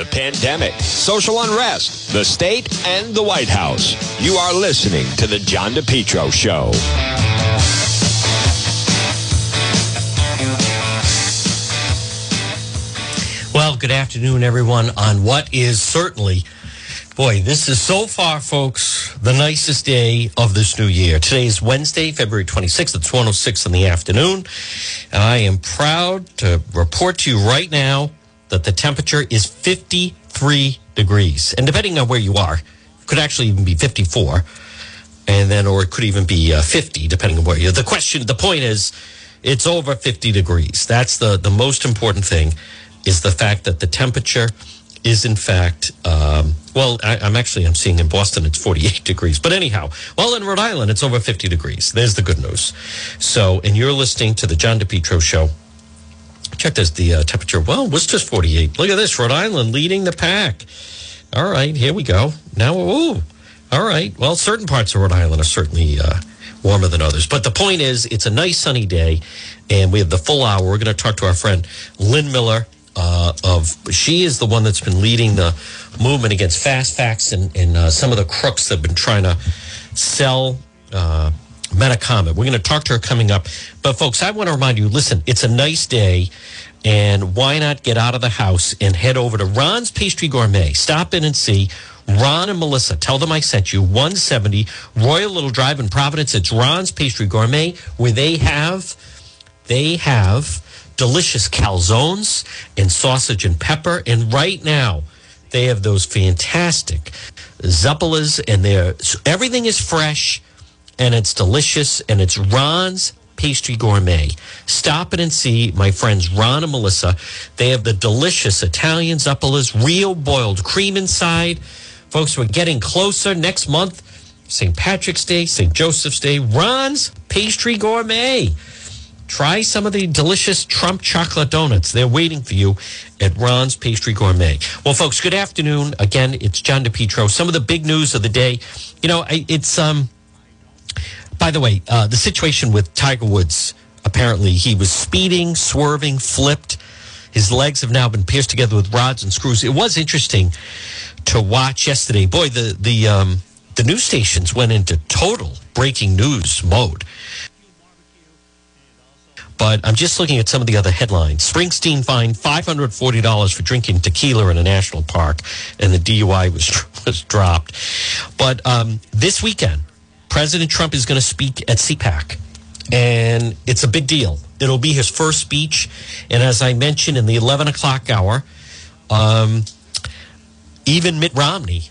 the pandemic, social unrest, the state, and the White House. You are listening to The John DePetro Show. Well, good afternoon, everyone, on what is certainly, boy, this is so far, folks, the nicest day of this new year. Today is Wednesday, February 26th. It's 106 in the afternoon. And I am proud to report to you right now that the temperature is 53 degrees. And depending on where you are, it could actually even be 54. And then, or it could even be uh, 50, depending on where you're. The question, the point is, it's over 50 degrees. That's the, the most important thing is the fact that the temperature is in fact um, well I, am actually i'm seeing in boston it's 48 degrees but anyhow well in rhode island it's over 50 degrees there's the good news so and you're listening to the john depetro show check this the uh, temperature. Well was just 48 look at this rhode island leading the pack. All right here we go. Now ooh, all right well certain parts of rhode island are certainly uh, warmer than others. But the point is it's a nice sunny day and we have the full hour. We're going to talk to our friend lynn miller uh, of she is the one that's been leading the movement against fast facts and, and uh, some of the crooks that have been trying to sell uh, Metacomet. We're going to talk to her coming up. But folks, I want to remind you, listen, it's a nice day. And why not get out of the house and head over to Ron's Pastry Gourmet? Stop in and see Ron and Melissa. Tell them I sent you 170 Royal Little Drive in Providence. It's Ron's Pastry Gourmet where they have, they have delicious calzones and sausage and pepper. And right now, they have those fantastic zuppelas, and they're everything is fresh and it's delicious, and it's Ron's Pastry Gourmet. Stop it and see my friends Ron and Melissa. They have the delicious Italian zuppelas, real boiled cream inside. Folks, we're getting closer next month. St. Patrick's Day, St. Joseph's Day, Ron's Pastry Gourmet. Try some of the delicious Trump chocolate donuts. They're waiting for you at Ron's Pastry Gourmet. Well, folks, good afternoon. Again, it's John DePetro. Some of the big news of the day. You know, it's um. By the way, uh, the situation with Tiger Woods. Apparently, he was speeding, swerving, flipped. His legs have now been pierced together with rods and screws. It was interesting to watch yesterday. Boy, the the um, the news stations went into total breaking news mode but I'm just looking at some of the other headlines. Springsteen fined $540 for drinking tequila in a national park, and the DUI was, was dropped. But um, this weekend, President Trump is going to speak at CPAC, and it's a big deal. It'll be his first speech. And as I mentioned in the 11 o'clock hour, um, even Mitt Romney,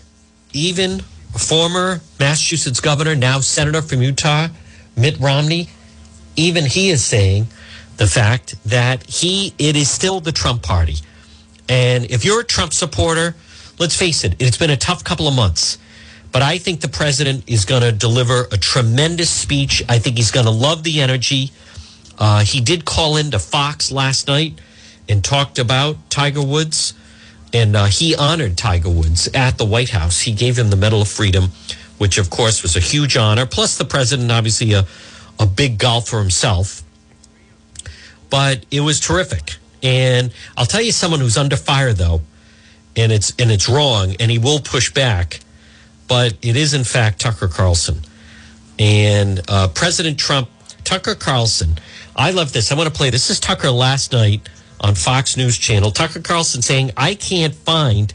even former Massachusetts governor, now senator from Utah, Mitt Romney, even he is saying the fact that he it is still the Trump party. And if you're a Trump supporter, let's face it, it's been a tough couple of months. But I think the president is going to deliver a tremendous speech. I think he's going to love the energy. Uh, he did call into Fox last night and talked about Tiger Woods. And uh, he honored Tiger Woods at the White House. He gave him the Medal of Freedom, which, of course, was a huge honor. Plus, the president, obviously, a, a big golfer himself but it was terrific. And I'll tell you someone who's under fire though, and it's and it's wrong, and he will push back, but it is in fact Tucker Carlson. And uh, President Trump, Tucker Carlson, I love this. I want to play this. is Tucker last night on Fox News Channel. Tucker Carlson saying, I can't find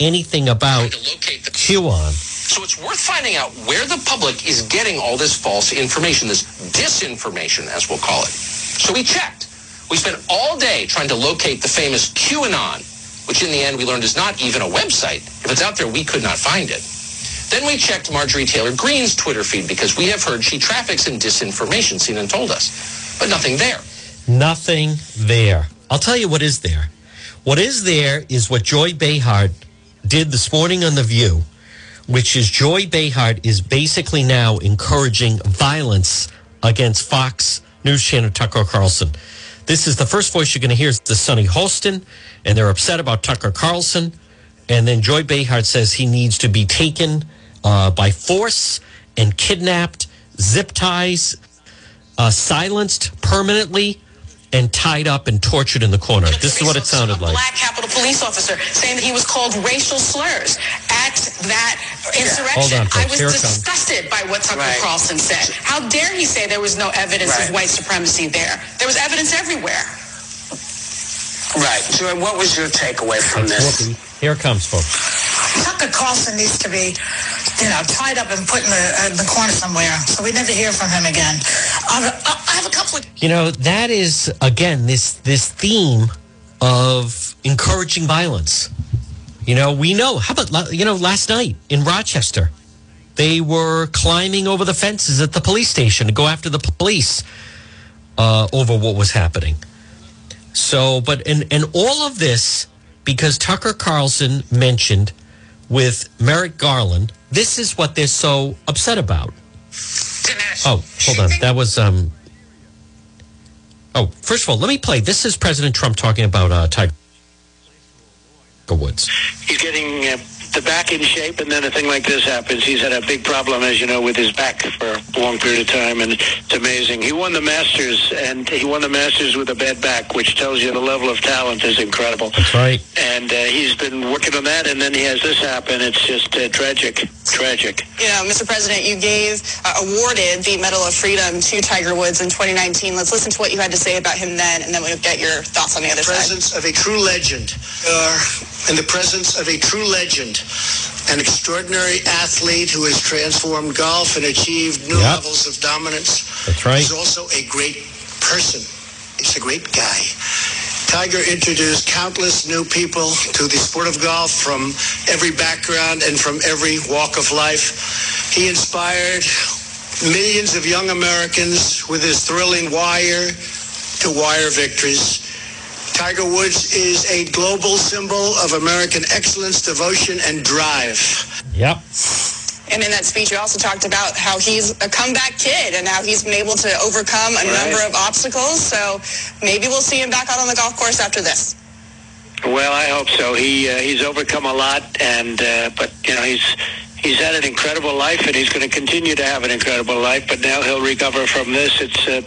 anything about QAnon. So it's worth finding out where the public is getting all this false information, this disinformation, as we'll call it. So we checked. We spent all day trying to locate the famous QAnon, which in the end we learned is not even a website. If it's out there, we could not find it. Then we checked Marjorie Taylor Greene's Twitter feed because we have heard she traffics in disinformation, CNN told us. But nothing there. Nothing there. I'll tell you what is there. What is there is what Joy Behar did this morning on The View, which is Joy Behar is basically now encouraging violence against Fox News Channel Tucker Carlson. This is the first voice you're going to hear is the Sunny Hostin, and they're upset about Tucker Carlson. And then Joy Behar says he needs to be taken uh, by force and kidnapped, zip ties, uh, silenced permanently. and tied up and tortured in the corner. This is what it sounded like. Black Capitol police officer saying that he was called racial slurs at that insurrection. Hold on, folks. I was Here disgusted by what Tucker Right. Carlson said. How dare he say there was no evidence Right. of white supremacy there? There was evidence everywhere. Right. Joy, what was your takeaway from That's this? Whoopi. Here it comes, folks. Tucker Carlson needs to be, you know, tied up and put in the, in the corner somewhere, so we never hear from him again. I I have a couple of You know, that is again this this theme of encouraging violence. You know, we know. How about you know last night in Rochester, they were climbing over the fences at the police station to go after the police uh, over what was happening. So, but and and all of this because Tucker Carlson mentioned with Merrick Garland. This is what they're so upset about. Oh, hold on. That was um. Oh, first of all, let me play. This is President Trump talking about uh, Tiger Woods. he's getting uh, the back in shape, and then a thing like this happens. He's had a big problem, as you know, with his back for a long period of time, and it's amazing. He won the Masters, and he won the Masters with a bad back, which tells you the level of talent is incredible. That's right. And uh, he's been working on that, and then he has this happen. It's just uh, tragic, tragic. You know, Mr. President, you gave, uh, awarded the Medal of Freedom to Tiger Woods in 2019. Let's listen to what you had to say about him then, and then we'll get your thoughts on the other side. presence of a true legend. We are in the presence of a true legend, an extraordinary athlete who has transformed golf and achieved new Yep. levels of dominance. That's right. He's also a great person. He's a great guy. Tiger introduced countless new people to the sport of golf from every background and from every walk of life. He inspired millions of young Americans with his thrilling wire to wire victories. Tiger Woods is a global symbol of American excellence, devotion, and drive. Yep. And in that speech, you also talked about how he's a comeback kid and how he's been able to overcome a number of obstacles. So maybe we'll see him back out on the golf course after this. Well, I hope so. He uh, he's overcome a lot, and uh, but you know he's he's had an incredible life, and he's going to continue to have an incredible life. But now he'll recover from this. It's uh,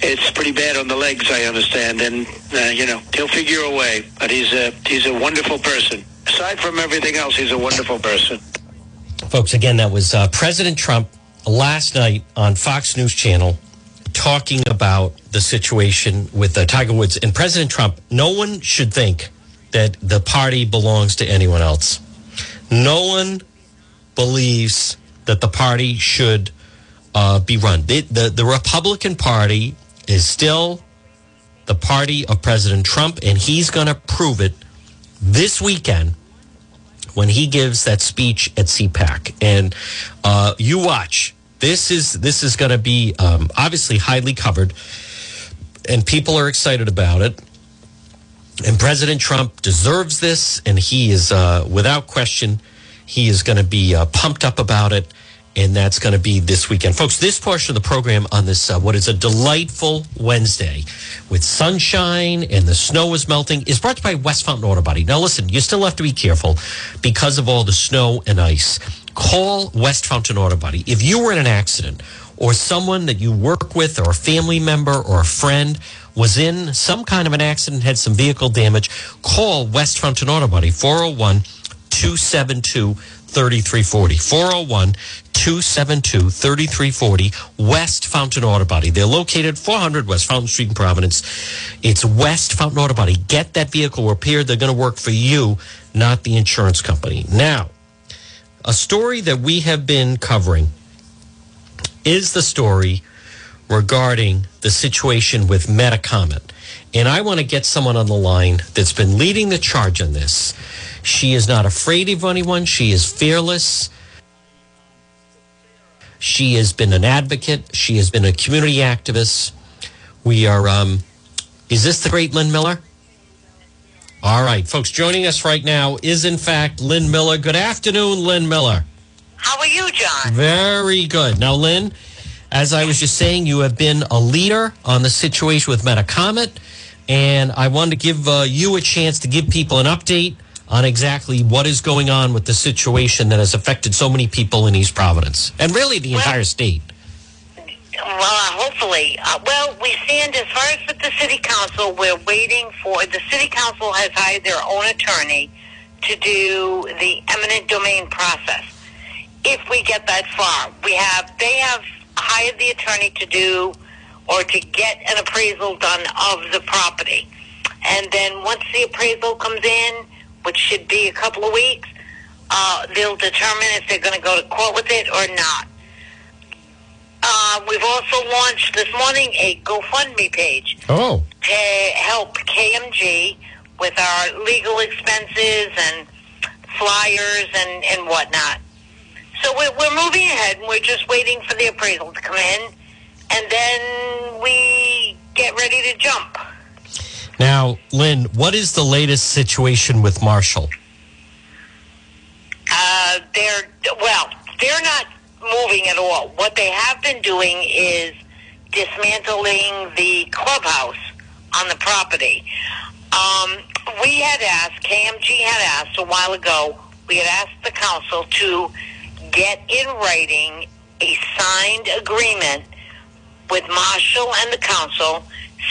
it's pretty bad on the legs, I understand, and uh, you know he'll figure a way. But he's a he's a wonderful person. Aside from everything else, he's a wonderful person. Folks, again, that was uh, President Trump last night on Fox News Channel talking about the situation with uh, Tiger Woods. And President Trump, no one should think that the party belongs to anyone else. No one believes that the party should uh, be run. The, the, the Republican Party is still the party of President Trump, and he's going to prove it this weekend when he gives that speech at CPAC. And uh, you watch. This is this is going to be um, obviously highly covered, and people are excited about it. And President Trump deserves this, and he is uh, without question he is going to be uh, pumped up about it. And that's going to be this weekend. Folks, this portion of the program on this, uh, what is a delightful Wednesday with sunshine and the snow is melting, is brought to you by West Fountain Auto Body. Now, listen, you still have to be careful because of all the snow and ice. Call West Fountain Auto Body. If you were in an accident or someone that you work with or a family member or a friend was in some kind of an accident, had some vehicle damage, call West Fountain Auto Body, 401 272 3340. 401 272 3340. West Fountain Auto Body. They're located 400 West Fountain Street in Providence. It's West Fountain Auto Body. Get that vehicle repaired. They're going to work for you, not the insurance company. Now, a story that we have been covering is the story regarding the situation with Metacomet. And I want to get someone on the line that's been leading the charge on this. She is not afraid of anyone. She is fearless. She has been an advocate. She has been a community activist. We are, um, is this the great Lynn Miller? All right, folks, joining us right now is in fact Lynn Miller. Good afternoon, Lynn Miller. How are you, John? Very good. Now, Lynn, as I was just saying, you have been a leader on the situation with Metacomet, and I wanted to give uh, you a chance to give people an update on exactly what is going on with the situation that has affected so many people in East Providence and really the entire state. Well, hopefully. Uh, well, we stand as far as with the city council. We're waiting for the city council has hired their own attorney to do the eminent domain process. If we get that far, we have they have hired the attorney to do or to get an appraisal done of the property, and then once the appraisal comes in, which should be a couple of weeks, uh, they'll determine if they're going to go to court with it or not. Uh, we've also launched this morning a GoFundMe page Oh, to help KMG with our legal expenses and flyers and, and whatnot. So we're, we're moving ahead and we're just waiting for the appraisal to come in and then we get ready to jump. Now, Lynn, what is the latest situation with Marshall? Uh, they're well, they're not moving at all. What they have been doing is dismantling the clubhouse on the property. Um, we had asked, KMG had asked a while ago, we had asked the council to get in writing a signed agreement with Marshall and the council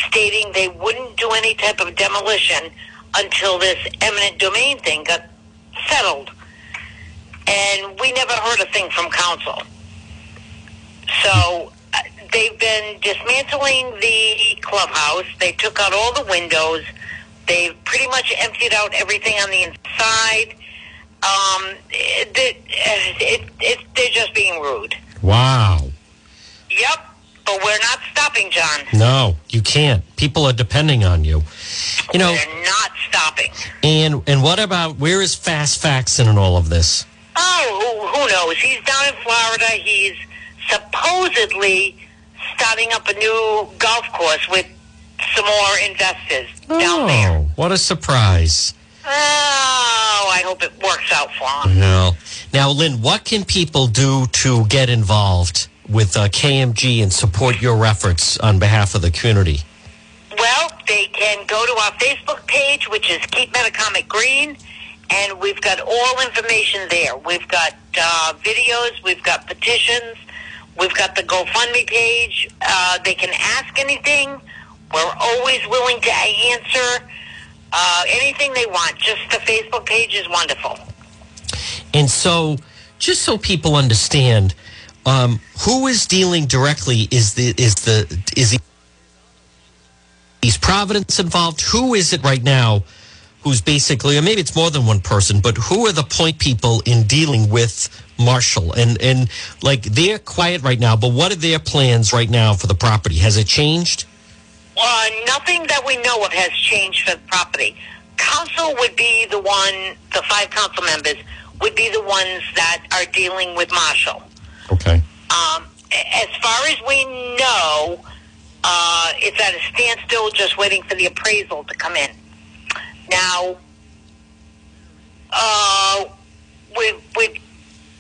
stating they wouldn't do any type of demolition until this eminent domain thing got settled and we never heard a thing from council. So uh, they've been dismantling the clubhouse. They took out all the windows. They've pretty much emptied out everything on the inside. Um, it, it, it, it, they're just being rude. Wow. Yep, but we're not stopping, John. No, you can't. People are depending on you. You know, We're not stopping. and and what about where is Fast Faxon in all of this? Oh, who, who knows? He's down in Florida. He's supposedly starting up a new golf course with some more investors down oh, there. Oh, what a surprise. Oh, I hope it works out for him. No. Now, Lynn, what can people do to get involved with uh, KMG and support your efforts on behalf of the community? Well, they can go to our Facebook page, which is Keep Metacomet Green, and we've got all information there. We've got uh, videos, we've got petitions, we've got the GoFundMe page. Uh, they can ask anything. We're always willing to answer uh, anything they want. Just the Facebook page is wonderful. And so, just so people understand, um, who is dealing directly? Is the is the is the is Providence involved? Who is it right now? Who's basically, or maybe it's more than one person, but who are the point people in dealing with Marshall? And and like they're quiet right now, but what are their plans right now for the property? Has it changed? Uh, nothing that we know of has changed for the property. Council would be the one, the five council members would be the ones that are dealing with Marshall. Okay. Um, as far as we know, uh, it's at a standstill, just waiting for the appraisal to come in. Now, uh, we we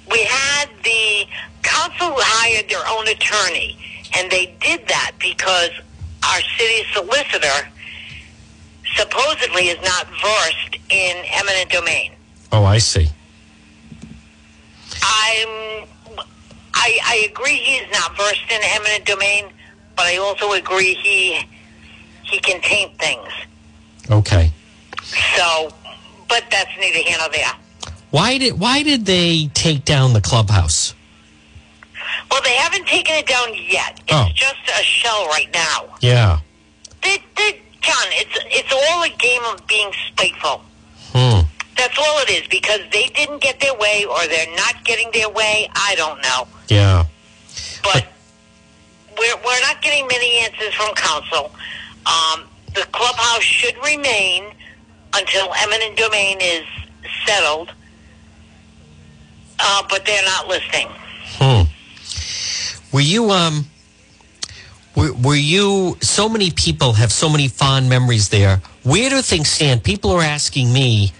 we had the council hired their own attorney, and they did that because our city solicitor supposedly is not versed in eminent domain. Oh, I see. I'm, I, I agree he's not versed in eminent domain, but I also agree he he can taint things. Okay. So, but that's neither here nor there. Why did why did they take down the clubhouse? Well, they haven't taken it down yet. It's Oh. just a shell right now. Yeah. They, they, John, it's it's all a game of being spiteful. Hmm. That's all it is because they didn't get their way or they're not getting their way. I don't know. Yeah. but we're, we're not getting many answers from council. Um, the clubhouse should remain until eminent domain is settled, uh, but they're not listening. Hmm. Were you um were, were you so many people have so many fond memories there. Where do things stand? People are asking me,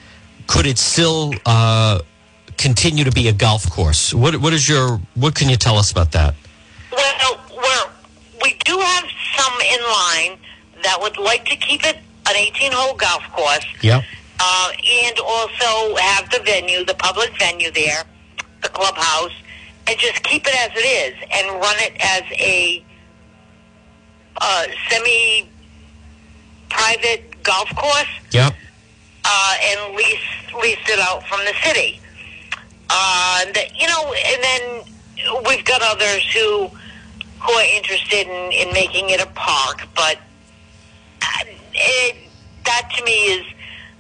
could it still uh continue to be a golf course? What what is your what can you tell us about that? Well, we're, we do have some in line that would like to keep it an 18-hole golf course. Yep. uh, and also have the venue, the public venue there, the clubhouse, and just keep it as it is and run it as a uh, semi-private golf course Yep. Uh, and lease leased it out from the city. Uh, and that- you know, and then we've got others who who are interested in, in making it a park, but uh, it, that to me is,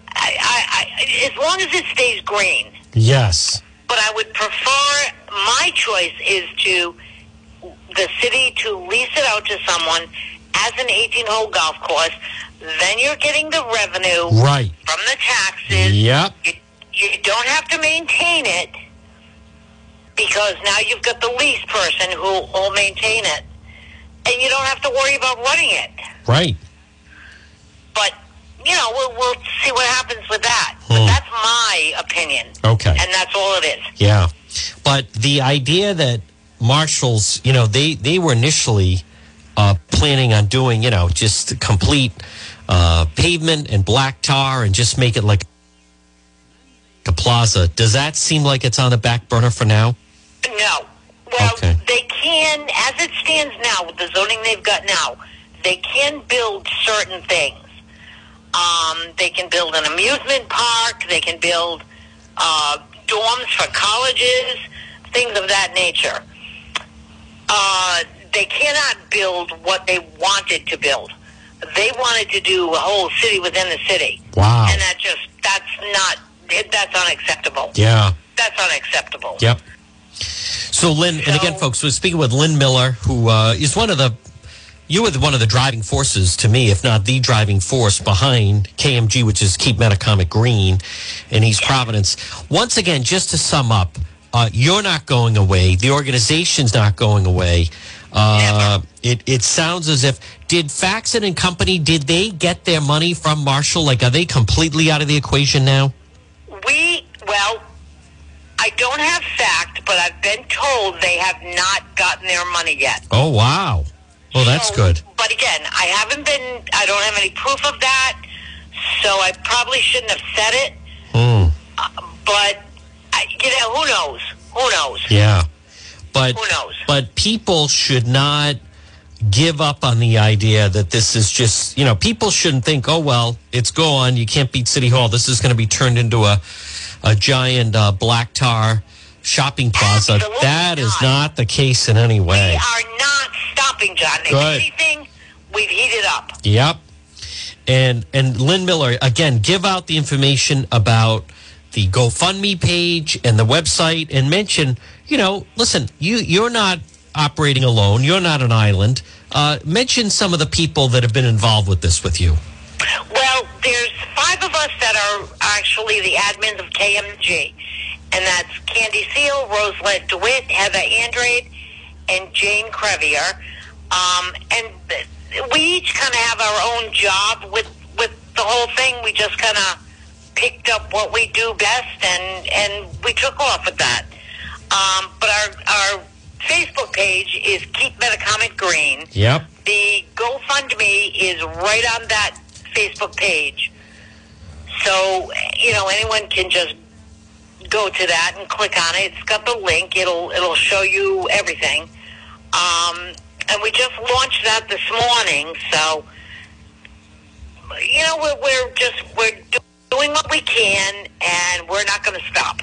I, I, I, as long as it stays green. Yes. But I would prefer my choice is to the city to lease it out to someone as an 18 hole golf course. Then you're getting the revenue Right. from the taxes. Yep. You, you don't have to maintain it because now you've got the lease person who will maintain it. And you don't have to worry about running it. Right. But, you know, we'll, we'll see what happens with that. Hmm. But that's my opinion. Okay. And that's all it is. Yeah. But the idea that marshals, you know, they, they were initially uh, planning on doing, you know, just complete uh, pavement and black tar and just make it like a plaza. Does that seem like it's on the back burner for now? No. Well, Okay. they can, as it stands now, with the zoning they've got now, they can build certain things. Um, they can build an amusement park. They can build uh, dorms for colleges, things of that nature. Uh, they cannot build what they wanted to build. They wanted to do a whole city within the city, Wow. and that just that's not that's unacceptable. Yeah. That's unacceptable. Yep. So Lynn, and again, folks, we're speaking with Lynn Miller, who uh, is one of the you were one of the driving forces to me, if not the driving force behind KMG, which is Keep Metacomet Green in East Providence. Once again, just to sum up, uh, you're not going away. The organization's not going away. Uh, it it sounds as if did Faxon and Company did they get their money from Marshall? Like, are they completely out of the equation now? We, well, I don't have fact, but I've been told they have not gotten their money yet. Oh wow! Oh, that's So- good. But again, I haven't been, I don't have any proof of that, so I probably shouldn't have said it. Hmm. Uh, but, I, you know, who knows? Who knows? Yeah. But Who knows? but people should not give up on the idea that this is just, you know, people shouldn't think, "Oh well, it's gone, you can't beat City Hall. This is going to be turned into a a giant uh, black tar shopping plaza." Absolutely that is not. not the case in any way We are not stopping, John. If Good. anything, we've heated up. Yep. And and Lynn Miller again, give out the information about the GoFundMe page and the website, and mention, you know, listen, you you're not operating alone. You're not an island. Uh, mention some of the people that have been involved with this with you. Well, there's five of us that are actually the admins of KMG, and that's Candy Seal, Roselet DeWitt, Heather Andrade, and Jane Crevier. Um, and we each kind of have our own job with with the whole thing. We just kind of picked up what we do best, and and we took off with that. Um, but our our Facebook page is Keep Metacomet Green. Yep. The GoFundMe is right on that Facebook page. So, you know, anyone can just go to that and click on it. It's got the link. It'll it'll show you everything. Um, and we just launched that this morning. So, you know, we're, we're just we're doing what we can, and we're not going to stop.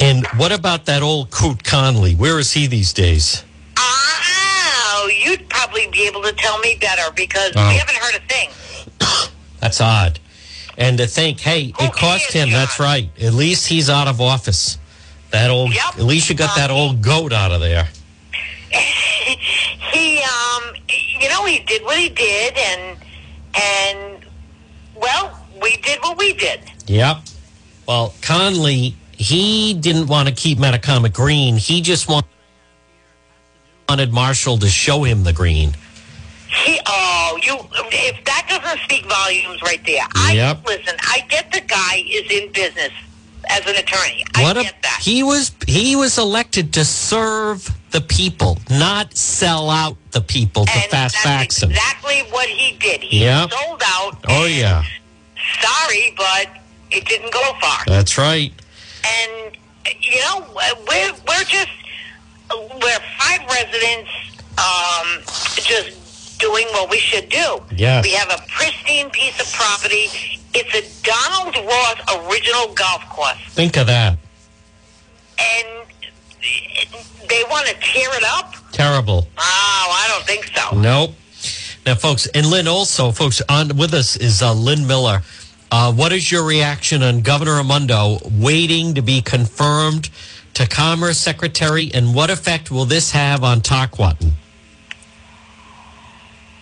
And what about that old Coot Conley? Where is he these days? Oh, you'd probably be able to tell me better because Oh. we haven't heard a thing. That's odd. And to think, hey, Who it cost cares, him. That's right. At least he's out of office. That old. Yep. At least you got that Um, old goat out of there. he um you know he did what he did and and well we did what we did Yep. Well, Conley, he didn't want to keep Metacomet green. He just wanted Marshall to show him the green. he oh you if that doesn't speak volumes right there Yep. i listen i get the guy is in business as an attorney What i a, get that he was he was elected to serve the people, not sell out the people to and fast that's faxing. exactly what he did he Yep. sold out Oh yeah, sorry but it didn't go far that's right. And you know we're we're just we're five residents um, just doing what we should do. Yes. We have a pristine piece of property. It's a Donald Ross original golf course. Think of that. And they want to tear it up? Terrible. Oh, I don't think so. Nope. Now, folks, and Lynn also, folks, on with us is uh, Lynn Miller. Uh, what is your reaction on Governor Raimondo waiting to be confirmed to Commerce Secretary, and what effect will this have on Tockwotton?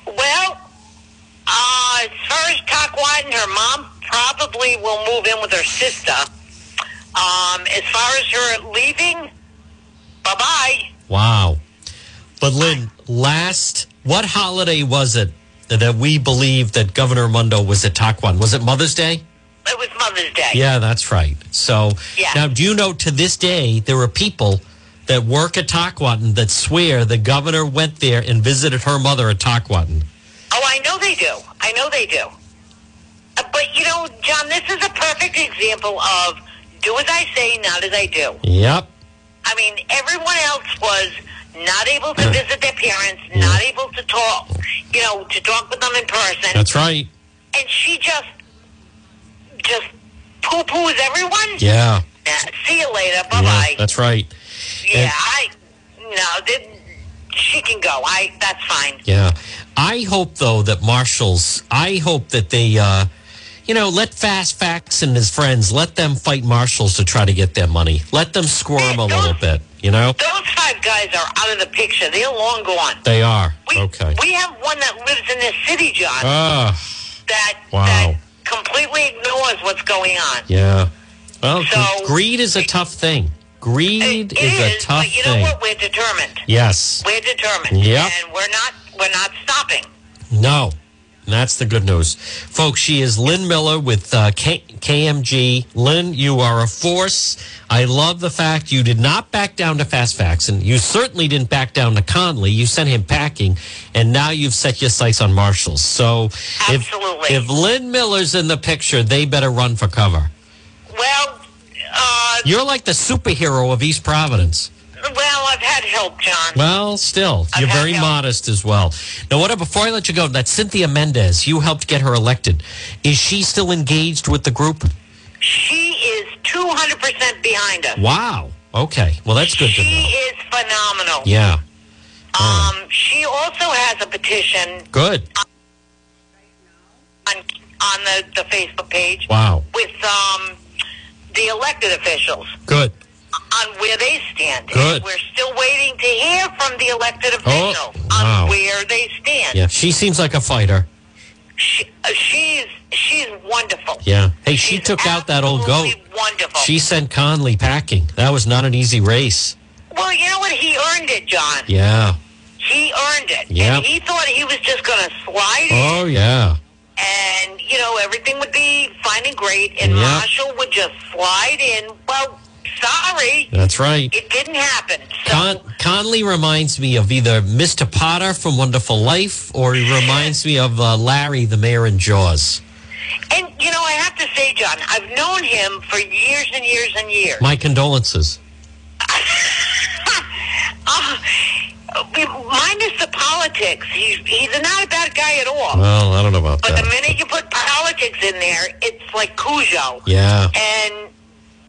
Well, uh, as far as Tockwotton, her mom probably will move in with her sister. Um, as far as her leaving, bye bye. Wow. But Lynn, last what holiday was it that we believe that Governor Raimondo was at Tockwotton? Was it Mother's Day? It was Mother's Day. Yeah, that's right. So Yeah. now, do you know to this day there are people that work at Tockwotton that swear the governor went there and visited her mother at Tockwotton? Oh, I know they do. I know they do. Uh, But you know, John, this is a perfect example of do as I say, not as I do. Yep. I mean, everyone else was not able to visit their parents, not able to talk, you know, to talk with them in person, That's right. and she just, just poo poos everyone. Yeah. Yeah, see you later. Bye Yeah, bye. that's right. Yeah, and- I no, th- she can go. I that's fine. Yeah. I hope though that Marshalls, I hope that they uh you know, let Fast Facts and his friends let them fight Marshalls to try to get their money. Let them squirm a little bit, you know? Those five guys are out of the picture. They're long gone. They are. We, Okay. We have one that lives in this city, John, Ah, that wow. that completely ignores what's going on. yeah. Well, So- greed is a tough thing. Greed It is a is, tough but you know thing. what? We're determined. Yes. We're determined. Yeah. And we're not we're not stopping. No. And That's the good news. Folks, she is Lynn Miller with uh, K- KMG. Lynn, you are a force. I love the fact you did not back down to Fast Facts, and you certainly didn't back down to Conley. You sent him packing, and now you've set your sights on Marshalls. So if, if Lynn Miller's in the picture, they better run for cover. Well, uh, You're like the superhero of East Providence. Well, I've had help, John. Well, still, I've you're very help. modest as well. Now, what? Before I let you go, that Cynthia Mendes, you helped get her elected. Is she still engaged with the group? She is two hundred percent behind us. Wow. Okay. Well, that's good to She is phenomenal. Yeah. Um, she also has a petition Good. on on the, the Facebook page Wow. with um, the elected officials Good. On where they stand. Good. And we're still waiting to hear from the elected Oh, officials wow. on where they stand. Yeah. She seems like a fighter. She, uh, she's she's wonderful. Yeah. Hey, she took out that old goat. Wonderful. She sent Conley packing. That was not an easy race. well, you know what? He earned it, John. Yeah. He earned it. Yeah. He thought he was just going to slide in Oh, yeah. and, you know, everything would be fine and great, and Yep. Marshall would just slide in. Well, sorry, That's right. it didn't happen. So, Con- Conley reminds me of either Mr. Potter from Wonderful Life or he reminds me of uh, Larry, the mayor in Jaws. and, you know, I have to say, John, I've known him for years and years and years. My condolences. Uh, minus the politics, he's, he's not a bad guy at all. Well, I don't know about But the minute you put politics in there, it's like Cujo. Yeah. And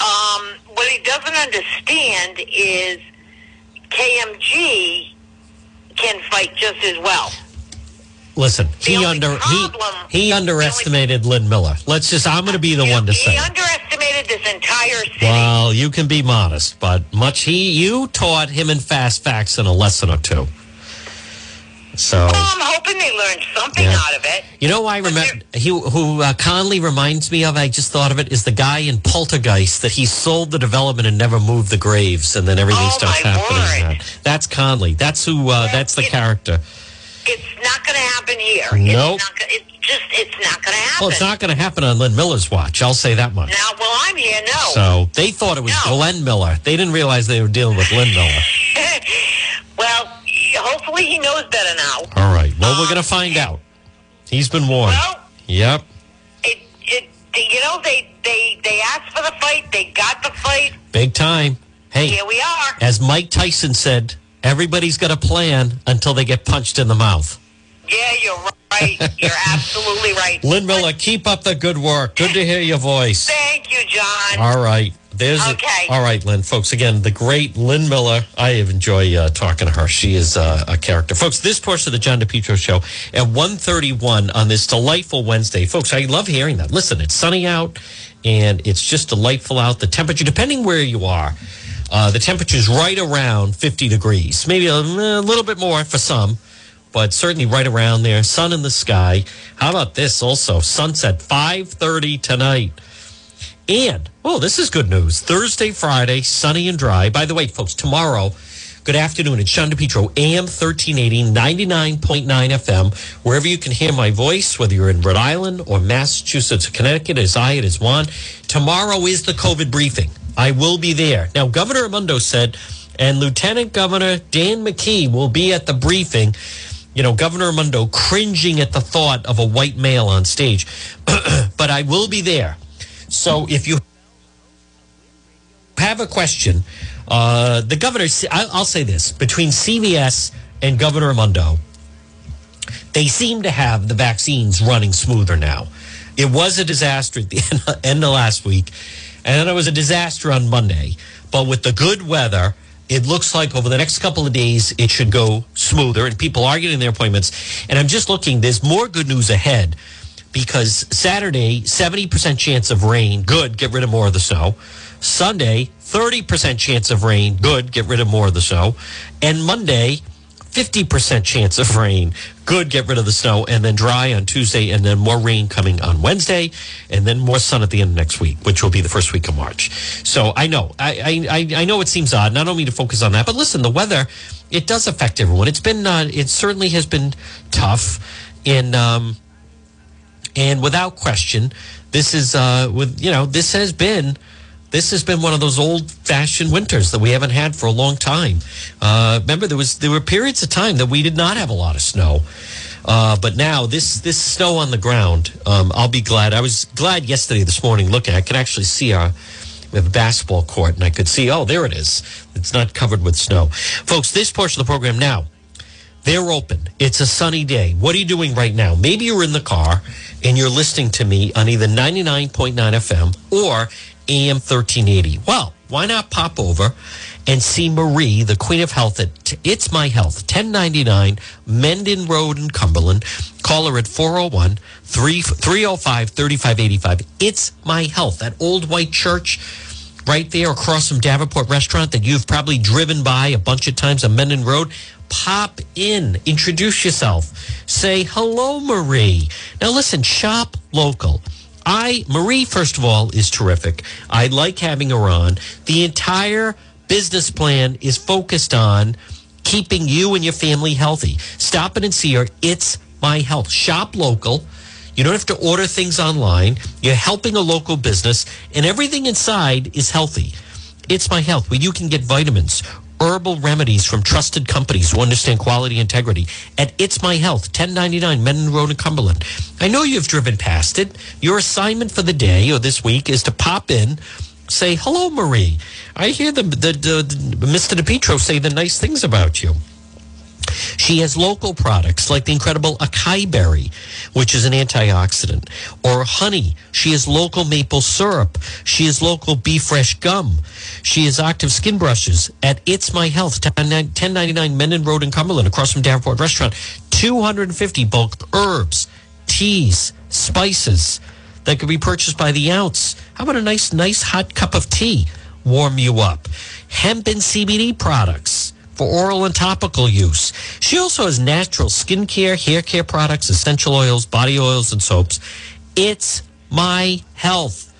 um, what he doesn't understand is KMG can fight just as well. Listen, The he under he problem- he underestimated Lynn Miller. Let's just I'm going to be the one to he say he underestimated this entire city. Well, you can be modest, but much he you taught him in fast facts in a lesson or two. So Well, I'm hoping they learned something Yeah. out of it. you know, I remember he who uh, Conley reminds me of. I just thought of it is the guy in Poltergeist that he sold the development and never moved the graves, and then everything Oh, starts happening. word. That's Conley. That's who. Uh, that's the it- character. It's not going to happen here. Nope. It's, not, it's just, it's not going to happen. Well, it's not going to happen on Lynn Miller's watch. I'll say that much. Now, well, I'm here, no. So they thought it was No. Glenn Miller. They didn't realize they were dealing with Lynn Miller. well, hopefully he knows better now. All right. Well, we're Um, going to find out. He's been warned. Well, Yep. it, it, you know, they, they, they asked for the fight. They got the fight. Big time. Hey, Here we are. as Mike Tyson said, everybody's got a plan until they get punched in the mouth. Yeah, you're right. You're absolutely right. Lynn Miller, keep up the good work. Good to hear your voice. Thank you, John. All right. There's a- all right, Lynn. Folks, again, the great Lynn Miller. I enjoy uh, talking to her. She is uh, a character. Folks, this portion of the John DePetro show at 1.31 on this delightful Wednesday. Folks, I love hearing that. Listen, it's sunny out and it's just delightful out. The temperature, depending where you are, uh, the temperature is right around 50 degrees. Maybe a, a little bit more for some but certainly right around there. Sun in the sky. How about this also? Sunset 5:30 tonight. And oh, this is good news. Thursday, Friday, sunny and dry. By the way, folks, tomorrow, good afternoon. It's Sean DePetro, AM 1380, 99.9 FM. Wherever you can hear my voice, whether you're in Rhode Island or Massachusetts or Connecticut, as I, it is Juan. Tomorrow is the COVID briefing. I will be there. Now, Governor Raimondo said, and Lieutenant Governor Dan McKee will be at the briefing you know, Governor Raimondo cringing at the thought of a white male on stage. but I will be there. So if you have a question, uh, the governor, I'll say this between CVS and Governor Raimondo, they seem to have the vaccines running smoother now. It was a disaster at the end- end of last week, and then it was a disaster on Monday. But with the good weather, it looks like over the next couple of days it should go smoother, and people are getting their appointments. And I'm just looking; there's more good news ahead because Saturday, 70% chance of rain, good, get rid of more of the snow. Sunday, 30% chance of rain, good, get rid of more of the snow. And Monday, 50% chance of rain, good, get rid of the snow. And then dry on Tuesday, and then more rain coming on Wednesday, and then more sun at the end of next week, which will be the first week of March. So I know, I, I, I know it seems odd, and I don't mean to focus on that, but listen, the weather, it does affect everyone. It's been, uh, it certainly has been tough. In, um, and without question, this is uh, with you know this has been this has been one of those old fashioned winters that we haven't had for a long time. Uh, remember, there was there were periods of time that we did not have a lot of snow. Uh, but now this this snow on the ground, um, I'll be glad. I was glad yesterday, this morning, looking. I could actually see our basketball court, and I could see. Oh, there it is. It's not covered with snow, folks. This portion of the program now they're open. It's a sunny day. What are you doing right now? Maybe you're in the car and you're listening to me on either 99.9 FM or AM 1380. Well, why not pop over and see Marie, the Queen of Health at It's My Health, 1099 Mendon Road in Cumberland. Call her at 401 305 3585. It's My Health, that old white church right there across from Davenport Restaurant that you've probably driven by a bunch of times on Mendon Road. Pop in, introduce yourself, say hello, Marie. Now, listen, shop local. I, Marie, first of all, is terrific. I like having her on. The entire business plan is focused on keeping you and your family healthy. Stop in and see her. It's my health. Shop local. You don't have to order things online. You're helping a local business, and everything inside is healthy. It's my health, where you can get vitamins, herbal remedies from trusted companies who understand quality integrity at It's My Health, 1099 Mendon Road in Cumberland. I know you've driven past it. Your assignment for the day or this week is to pop in, say, hello, Marie. I hear the, the, the, the Mr. DePetro say the nice things about you. She has local products like the incredible acai berry, which is an antioxidant, or honey. She has local maple syrup. She has local Be Fresh gum. She has active skin brushes at It's My Health, 1099 Mendon Road in Cumberland, across from Davenport Restaurant. 250 bulk herbs, teas, spices that could be purchased by the ounce. How about a nice, nice hot cup of tea? Warm you up. Hemp and CBD products for oral and topical use. She also has natural skincare, hair care products, essential oils, body oils, and soaps. It's my health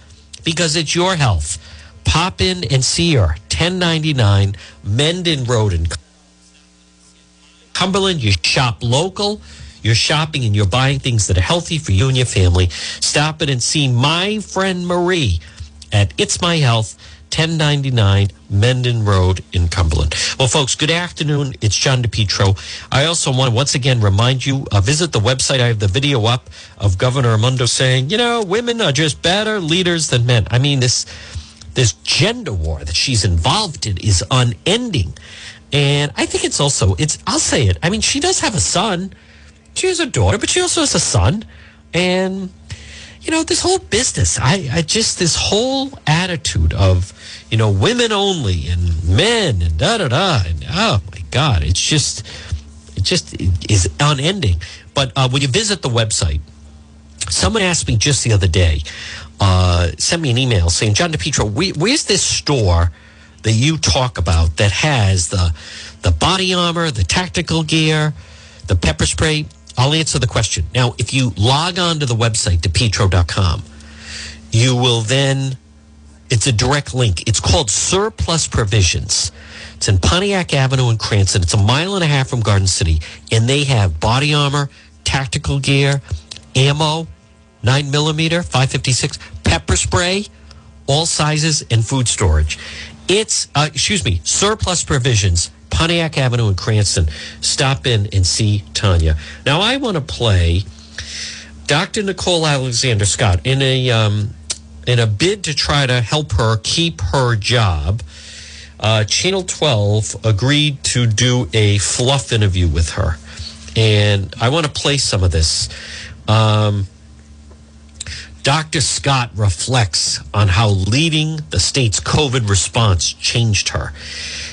because it's your health. Pop in and see her. 1099 Mendon Road in Cumberland. You shop local. You're shopping and you're buying things that are healthy for you and your family. Stop in and see my friend Marie at It's My Health. 1099 Mendon Road in Cumberland. Well, folks, good afternoon. It's John DePetro. I also want to once again remind you uh, visit the website. I have the video up of Governor Raimondo saying, you know, women are just better leaders than men. I mean, this this gender war that she's involved in is unending. And I think it's also it's I'll say it. I mean, she does have a son. She has a daughter, but she also has a son. And, you know, this whole business, I, I just, this whole attitude of, you know, women only and men and da da da. And oh my God, it's just, it just is unending. But uh, when you visit the website, someone asked me just the other day, uh, sent me an email saying, John DePetro, where, where's this store that you talk about that has the the body armor, the tactical gear, the pepper spray? I'll answer the question. Now, if you log on to the website, depetro.com, you will then, it's a direct link. It's called Surplus Provisions. It's in Pontiac Avenue in Cranston. It's a mile and a half from Garden City. And they have body armor, tactical gear, ammo, 9 millimeter, 556, pepper spray, all sizes, and food storage. It's, uh, excuse me, Surplus Provisions, Pontiac Avenue in Cranston. Stop in and see Tanya. Now, I want to play Dr. Nicole Alexander Scott in a um, in a bid to try to help her keep her job. Uh, Channel 12 agreed to do a fluff interview with her, and I want to play some of this. Um, Dr. Scott reflects on how leading the state's COVID response changed her.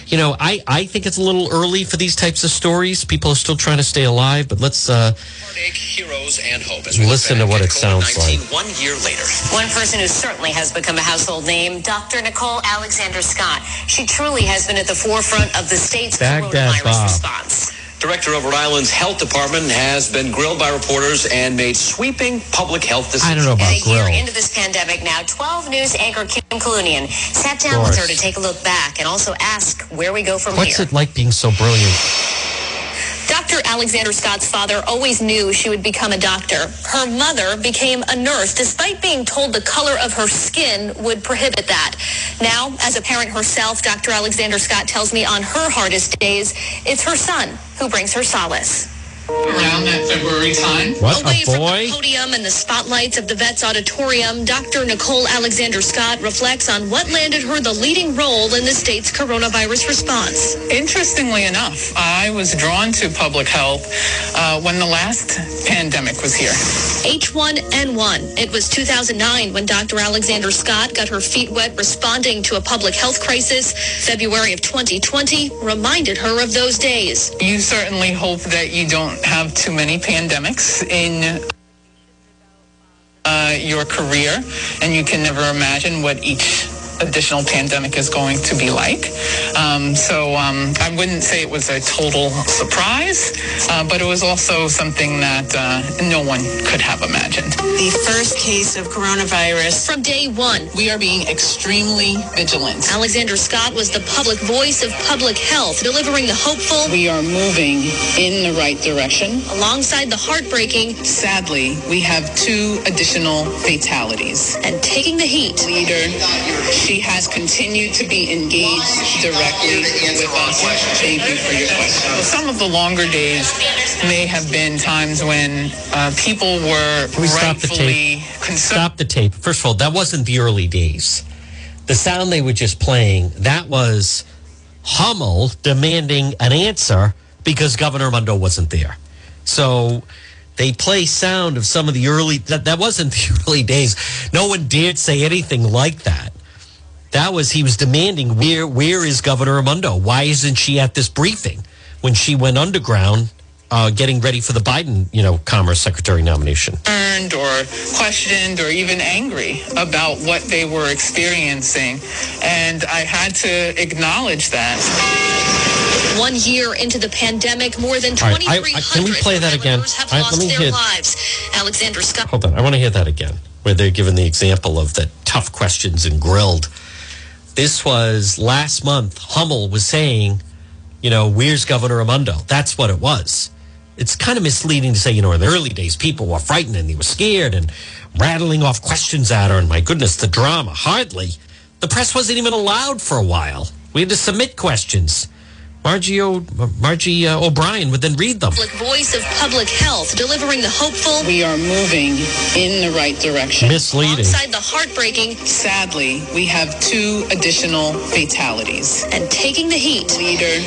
You know, I, I think it's a little early for these types of stories. People are still trying to stay alive, but let's uh, Heartache, heroes, and hope. As listen to what it sounds like. One year later. One person who certainly has become a household name, Dr. Nicole Alexander Scott. She truly has been at the forefront of the state's Baghdad coronavirus Bob. response. Director of Rhode Island's health department has been grilled by reporters and made sweeping public health decisions. I don't know about And a year into this pandemic now, 12 News anchor Kim Kalunian sat down with her to take a look back and also ask where we go from What's here. it like being so brilliant? Dr. Alexander Scott's father always knew she would become a doctor. Her mother became a nurse, despite being told the color of her skin would prohibit that. Now, as a parent herself, Dr. Alexander Scott tells me on her hardest days, it's her son who brings her solace. Around that February time. What Away a from the podium and the spotlights of the Vets Auditorium, Dr. Nicole Alexander Scott reflects on what landed her the leading role in the state's coronavirus response. Interestingly enough, I was drawn to public health uh, when the last pandemic was here. H1N1. It was 2009 when Dr. Alexander Scott got her feet wet responding to a public health crisis. February of 2020 reminded her of those days. You certainly hope that you don't have too many pandemics in uh, your career, and you can never imagine what each additional pandemic is going to be like. Um, so um, I wouldn't say it was a total surprise, uh, but it was also something that uh, no one could have imagined. The first case of coronavirus. From day one, We are being extremely vigilant. Alexander Scott was the public voice of public health, delivering the hopeful We are moving in the right direction. alongside the heartbreaking Sadly, we have two additional fatalities. and taking the heat. Leader, she has continued to be engaged directly with us. Thank you for your question. Well, some of the longer days may have been times when uh, people were Can we stop the rightfully tape? concerned. Stop the tape. First of all, that wasn't the early days. The sound they were just playing, that was Hummel demanding an answer because Governor Raimondo wasn't there. So they play sound of some of the early, that, that wasn't the early days. No one dared say anything like that. That was, he was demanding, where, where is Governor Raimondo? Why isn't she at this briefing when she went underground uh, getting ready for the Biden, you know, Commerce Secretary nomination? concerned or questioned or even angry about what they were experiencing. And I had to acknowledge that. One year into the pandemic, more than All right, I- I- 2,300 can we play that again? Rhode Islanders have All right, let lost me their hit- lives. Alexander Scott. Hold on. I want to hear that again, where they're given the example of the tough questions and grilled. This was last month. Hummel was saying, you know, where's Governor Raimondo? That's what it was. It's kind of misleading to say, you know, in the early days, people were frightened and they were scared and rattling off questions at her. And my goodness, the drama. Hardly. The press wasn't even allowed for a while. We had to submit questions. Margie, o, Margie uh, O'Brien would then read them. Public voice of public health, delivering the hopeful. We are moving in the right direction. Misleading. Alongside the heartbreaking. Sadly, we have two additional fatalities. And taking the heat. Leader,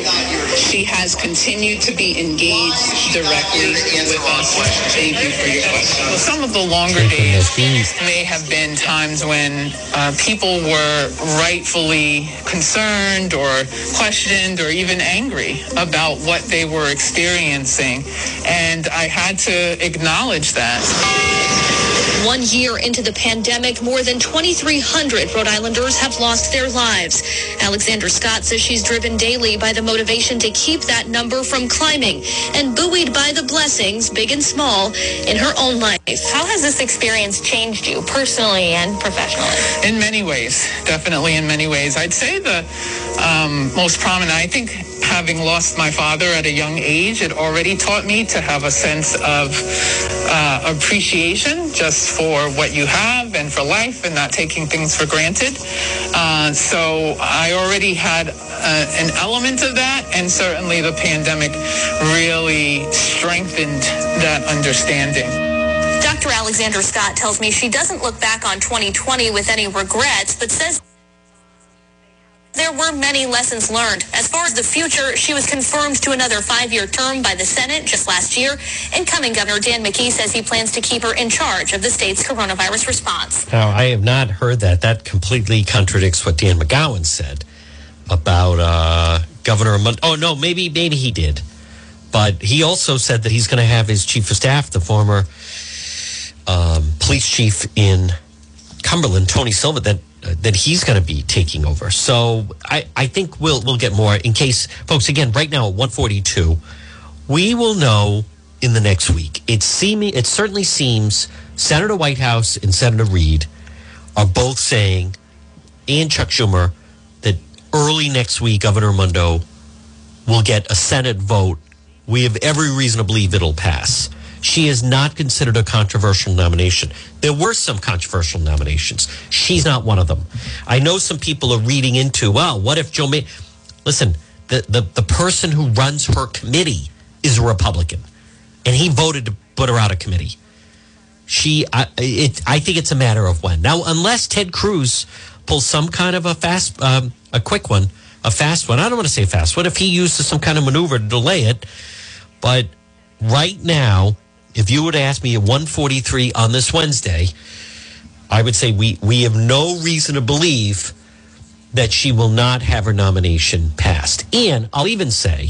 she has continued to be engaged directly with us. Thank you for your question. Well, some of the longer days may have been times when uh, people were rightfully concerned or questioned or even angry about what they were experiencing. And I had to acknowledge that. One year into the pandemic, more than 2,300 Rhode Islanders have lost their lives. Alexander Scott says she's driven daily by the motivation to keep that number from climbing and buoyed by the blessings, big and small, in her own life. How has this experience changed you personally and professionally? In many ways, definitely in many ways. I'd say the um, most prominent, I think having lost my father at a young age, it already taught me to have a sense of uh, appreciation just for what you have and for life and not taking things for granted. Uh, so I already had uh, an element of that, and certainly the pandemic really strengthened that understanding. Dr. Alexander Scott tells me she doesn't look back on 2020 with any regrets, but says there were many lessons learned. As far as the future, she was confirmed to another five-year term by the Senate just last year. Incoming Governor Dan McKee says he plans to keep her in charge of the state's coronavirus response. Now, I have not heard that. That completely contradicts what Dan McGowan said about uh, Governor. Oh no, maybe maybe he did, but he also said that he's going to have his chief of staff, the former um, police chief in Cumberland, Tony Silva, that that he's going to be taking over. So I, I think we'll we'll get more in case folks again right now at 142 we will know in the next week. It seeming it certainly seems Senator Whitehouse and Senator Reid are both saying and Chuck Schumer that early next week Governor Raimondo will get a Senate vote. We have every reason to believe it'll pass. She is not considered a controversial nomination. There were some controversial nominations. She's not one of them. I know some people are reading into, well, what if Joe May? Listen, the, the, the person who runs her committee is a Republican, and he voted to put her out of committee. She, I, it, I think it's a matter of when. Now, unless Ted Cruz pulls some kind of a fast, um, a quick one, a fast one. I don't want to say fast one. If he uses some kind of maneuver to delay it, but right now, if you would ask me at 143 on this Wednesday, I would say we, we have no reason to believe that she will not have her nomination passed. And I'll even say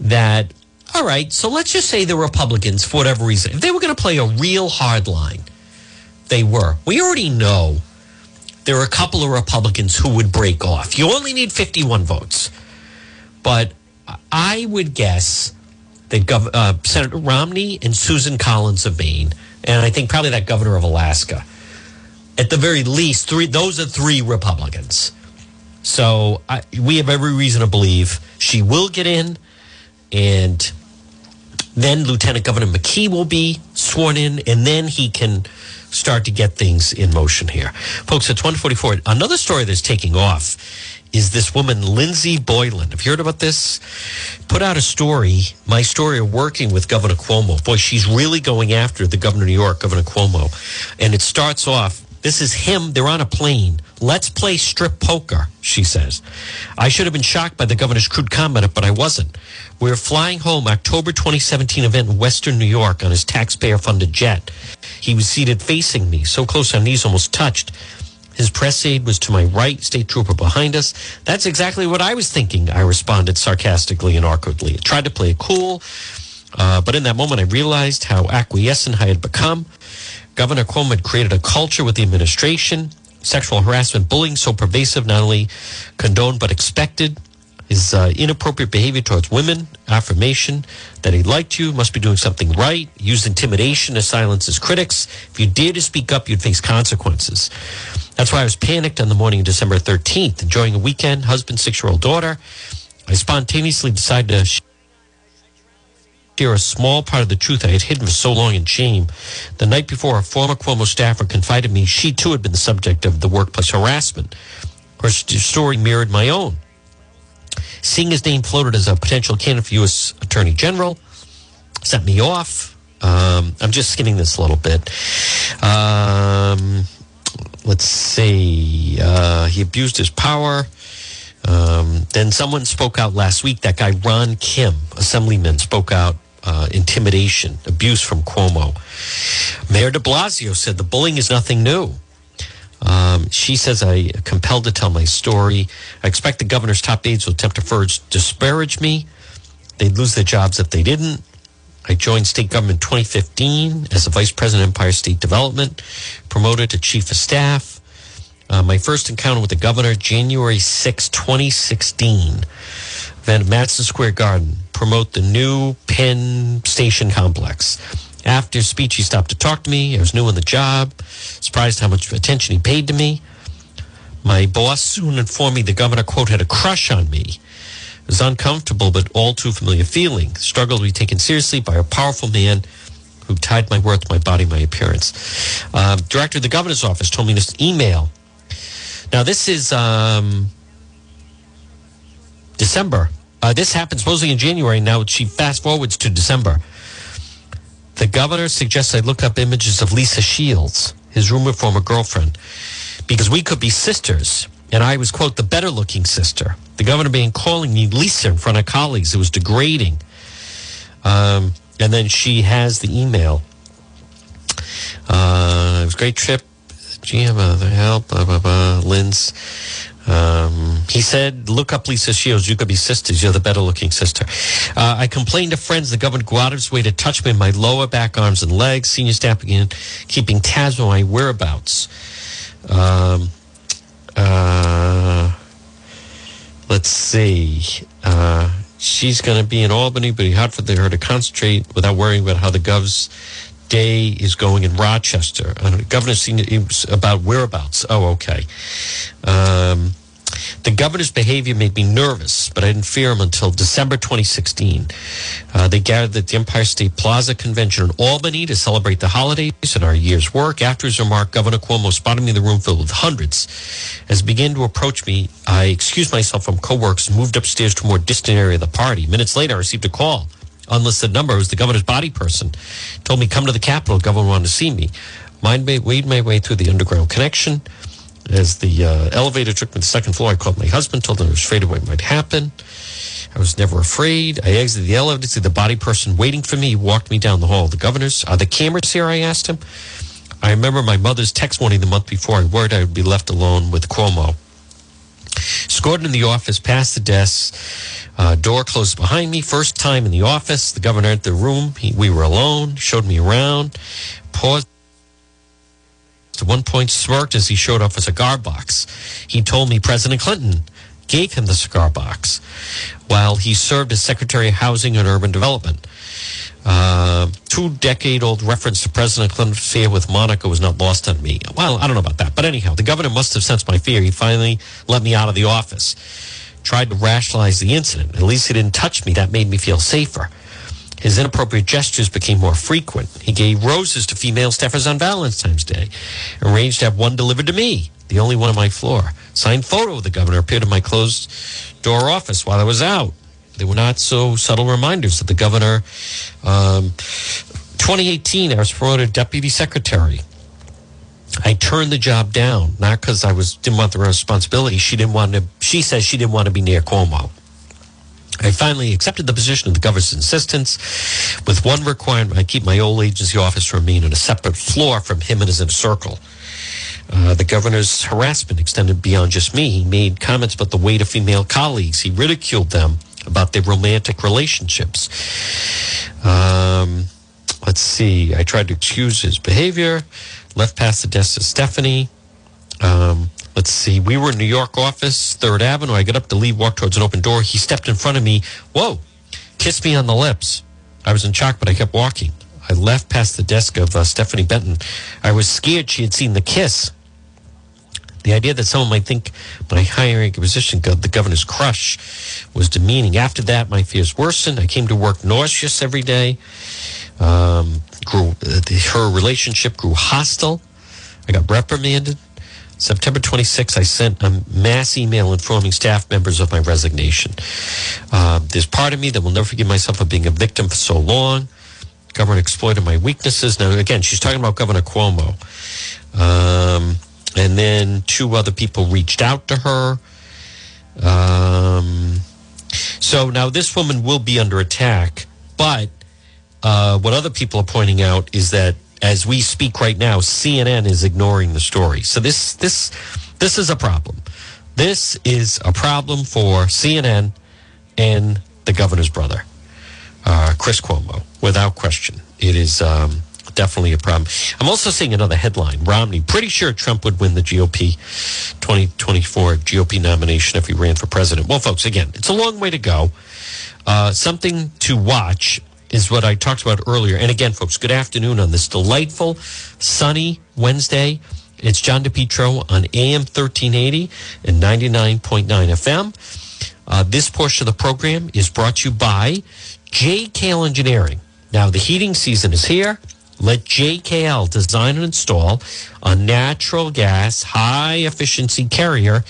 that, all right, so let's just say the Republicans, for whatever reason, if they were going to play a real hard line, they were. We already know there are a couple of Republicans who would break off. You only need 51 votes. But I would guess that Gov- uh, Senator Romney and Susan Collins of Maine, and I think probably that governor of Alaska. At the very least, three. Those are three Republicans. So I, we have every reason to believe she will get in, and then Lieutenant Governor McKee will be sworn in, and then he can start to get things in motion here. Folks, it's 144. Another story that's taking off is this woman, Lindsey Boylan. Have you heard about this? Put out a story, my story of working with Governor Cuomo. Boy, she's really going after the governor of New York, Governor Cuomo. And it starts off this is him. They're on a plane. Let's play strip poker, she says. I should have been shocked by the governor's crude comment, but I wasn't. We are flying home October 2017 event in Western New York on his taxpayer funded jet. He was seated facing me, so close our knees almost touched. His press aide was to my right, state trooper behind us. That's exactly what I was thinking, I responded sarcastically and awkwardly. I tried to play it cool, uh, but in that moment I realized how acquiescent I had become. Governor Cuomo had created a culture with the administration, sexual harassment, bullying so pervasive, not only condoned but expected. His uh, inappropriate behavior towards women, affirmation that he liked you, must be doing something right, used intimidation to silence his critics. If you dare to speak up, you'd face consequences. That's why I was panicked on the morning of December 13th, enjoying a weekend, husband, six year old daughter. I spontaneously decided to share a small part of the truth I had hidden for so long in shame. The night before, a former Cuomo staffer confided me she too had been the subject of the workplace harassment. Her story mirrored my own. seeing his name floated as a potential candidate for U.S. Attorney General sent me off. Um, I'm just skimming this a little bit. Um, let's see. Uh, he abused his power. Um, then someone spoke out last week. That guy Ron Kim, assemblyman, spoke out. Uh, intimidation, abuse from Cuomo. Mayor De Blasio said the bullying is nothing new. Um, she says, I compelled to tell my story. I expect the governor's top aides will attempt to disparage me. They'd lose their jobs if they didn't. I joined state government 2015 as a vice president of Empire State Development, promoted to chief of staff. Uh, my first encounter with the governor, January 6, 2016, event at Madison Square Garden, promote the new Penn Station complex. After his speech, he stopped to talk to me. I was new on the job, surprised how much attention he paid to me. My boss soon informed me the governor, quote, had a crush on me. Was uncomfortable, but all too familiar feeling. The struggle to be taken seriously by a powerful man who tied my worth, my body, my appearance. Uh, director of the governor's office told me this email. Now, this is um, December. Uh, this happened supposedly in January. Now she fast forwards to December. The governor suggests I look up images of Lisa Shields, his rumored former girlfriend, because we could be sisters. And I was, quote, the better looking sister. The governor began calling me Lisa in front of colleagues. It was degrading. Um, and then she has the email. Uh, it was a great trip. GM, the help, blah, blah, blah. Lynn's. Um, he said, look up Lisa Shields. You could be sisters. You're the better looking sister. Uh, I complained to friends. The governor go out of his way to touch me in my lower back, arms, and legs. Senior staff began keeping tabs on my whereabouts. Um, uh, let's see. Uh, she's going to be in Albany, but it's hard for her to concentrate without worrying about how the gov's day is going in Rochester. Uh, governor seen it about whereabouts. Oh, okay. Um, the governor's behavior made me nervous, but I didn't fear him until December 2016. Uh, they gathered at the Empire State Plaza Convention in Albany to celebrate the holidays and our year's work. After his remark, Governor Cuomo spotted me in the room filled with hundreds. As he began to approach me, I excused myself from co-workers and moved upstairs to a more distant area of the party. Minutes later, I received a call. Unlisted number. It was the governor's body person. Told me, come to the Capitol. Governor wanted to see me. Mind me, weighed my way through the underground connection. As the uh, elevator took me to the second floor, I called my husband, told him I was afraid of what might happen. I was never afraid. I exited the elevator to see the body person waiting for me. He walked me down the hall. The governor's, are the cameras here? I asked him. I remember my mother's text warning the month before. I worried I would be left alone with Cuomo. Escorted in the office, past the desk, uh, door closed behind me. First time in the office, the governor entered the room. He, we were alone. Showed me around. Paused. At one point, smirked as he showed off a cigar box. He told me President Clinton gave him the cigar box while he served as Secretary of Housing and Urban Development. Uh, two decade old reference to President Clinton's affair with Monica was not lost on me. Well, I don't know about that. But anyhow, the governor must have sensed my fear. He finally let me out of the office. Tried to rationalize the incident. At least he didn't touch me. That made me feel safer. His inappropriate gestures became more frequent. He gave roses to female staffers on Valentine's Day, arranged to have one delivered to me, the only one on my floor. Signed photo of the governor appeared in my closed door office while I was out. They were not so subtle reminders that the governor, um, 2018, I was promoted deputy secretary. I turned the job down, not because I was didn't want the responsibility. She didn't want to. She says she didn't want to be near Cuomo. I finally accepted the position of the governor's insistence with one requirement. I keep my old agency office from being on a separate floor from him and his inner circle. Uh, the governor's harassment extended beyond just me. He made comments about the weight of female colleagues. He ridiculed them about their romantic relationships. Um, let's see. I tried to excuse his behavior, left past the desk of Stephanie. Um, let's see. We were in New York office, Third Avenue. I got up to leave, walk towards an open door. He stepped in front of me. Whoa! Kissed me on the lips. I was in shock, but I kept walking. I left past the desk of uh, Stephanie Benton. I was scared she had seen the kiss. The idea that someone might think my hiring position, the governor's crush, was demeaning. After that, my fears worsened. I came to work nauseous every day. Um, grew uh, the, her relationship grew hostile. I got reprimanded. September 26th, I sent a mass email informing staff members of my resignation. Uh, there's part of me that will never forgive myself for being a victim for so long. Government exploited my weaknesses. Now, again, she's talking about Governor Cuomo. Um, and then two other people reached out to her. Um, so now this woman will be under attack, but uh, what other people are pointing out is that as we speak right now, CNN is ignoring the story. So this this this is a problem. This is a problem for CNN and the governor's brother, uh, Chris Cuomo, without question. It is um, definitely a problem. I'm also seeing another headline: Romney pretty sure Trump would win the GOP 2024 GOP nomination if he ran for president. Well, folks, again, it's a long way to go. Uh, something to watch is what I talked about earlier. And again, folks, good afternoon on this delightful, sunny Wednesday. It's John DePetro on AM 1380 and 99.9 FM. Uh, this portion of the program is brought to you by JKL Engineering. Now, the heating season is here. Let JKL design and install a natural gas high efficiency carrier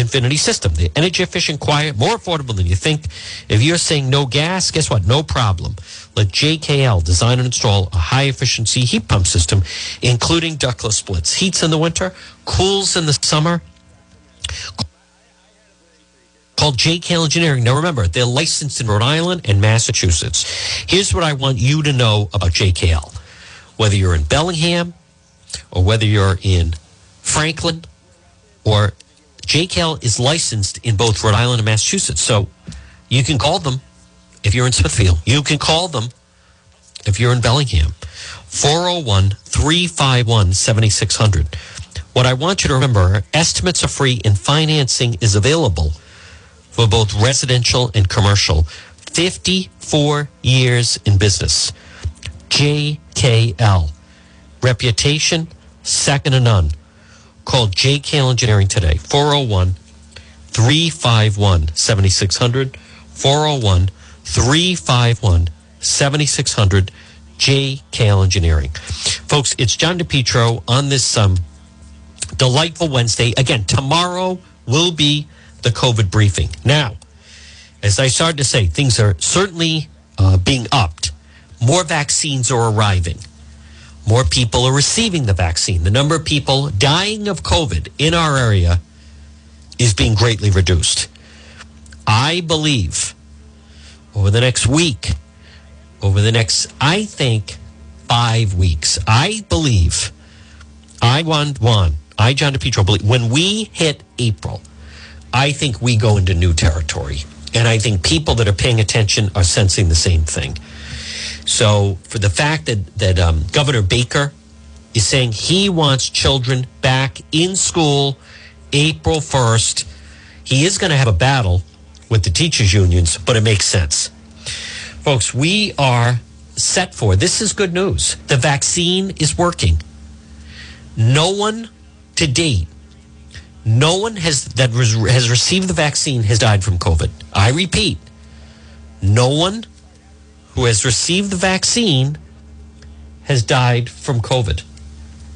Infinity system. The energy efficient, quiet, more affordable than you think. If you're saying no gas, guess what? No problem. Let JKL design and install a high efficiency heat pump system, including ductless splits. Heats in the winter, cools in the summer. Call JKL Engineering. Now remember, they're licensed in Rhode Island and Massachusetts. Here's what I want you to know about JKL. Whether you're in Bellingham or whether you're in Franklin or JKL is licensed in both Rhode Island and Massachusetts. So you can call them if you're in Smithfield. You can call them if you're in Bellingham. 401 351 7600. What I want you to remember estimates are free and financing is available for both residential and commercial. 54 years in business. JKL. Reputation, second to none. Call JKL Engineering today, 401 351 7600. 401 351 7600. JKL Engineering. Folks, it's John DePetro on this um, delightful Wednesday. Again, tomorrow will be the COVID briefing. Now, as I started to say, things are certainly uh, being upped. More vaccines are arriving. More people are receiving the vaccine. The number of people dying of COVID in our area is being greatly reduced. I believe over the next week, over the next, I think, five weeks, I believe, I want one, I, John DePetro, believe when we hit April, I think we go into new territory. And I think people that are paying attention are sensing the same thing. So for the fact that that um, Governor Baker is saying he wants children back in school April first, he is going to have a battle with the teachers unions, but it makes sense, folks. We are set for this is good news. The vaccine is working. No one to date, no one has that has received the vaccine has died from COVID. I repeat, no one who has received the vaccine has died from COVID.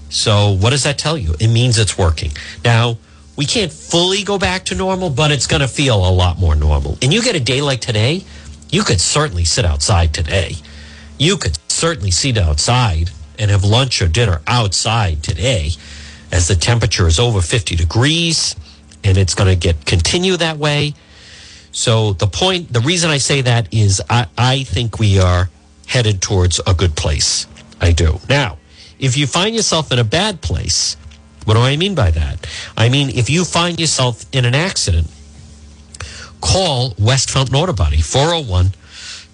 So, what does that tell you? It means it's working. Now, we can't fully go back to normal, but it's going to feel a lot more normal. And you get a day like today, you could certainly sit outside today. You could certainly sit outside and have lunch or dinner outside today as the temperature is over 50 degrees and it's going to get continue that way. So the point, the reason I say that is I, I think we are headed towards a good place. I do. Now, if you find yourself in a bad place, what do I mean by that? I mean, if you find yourself in an accident, call West Fountain Auto Body, 401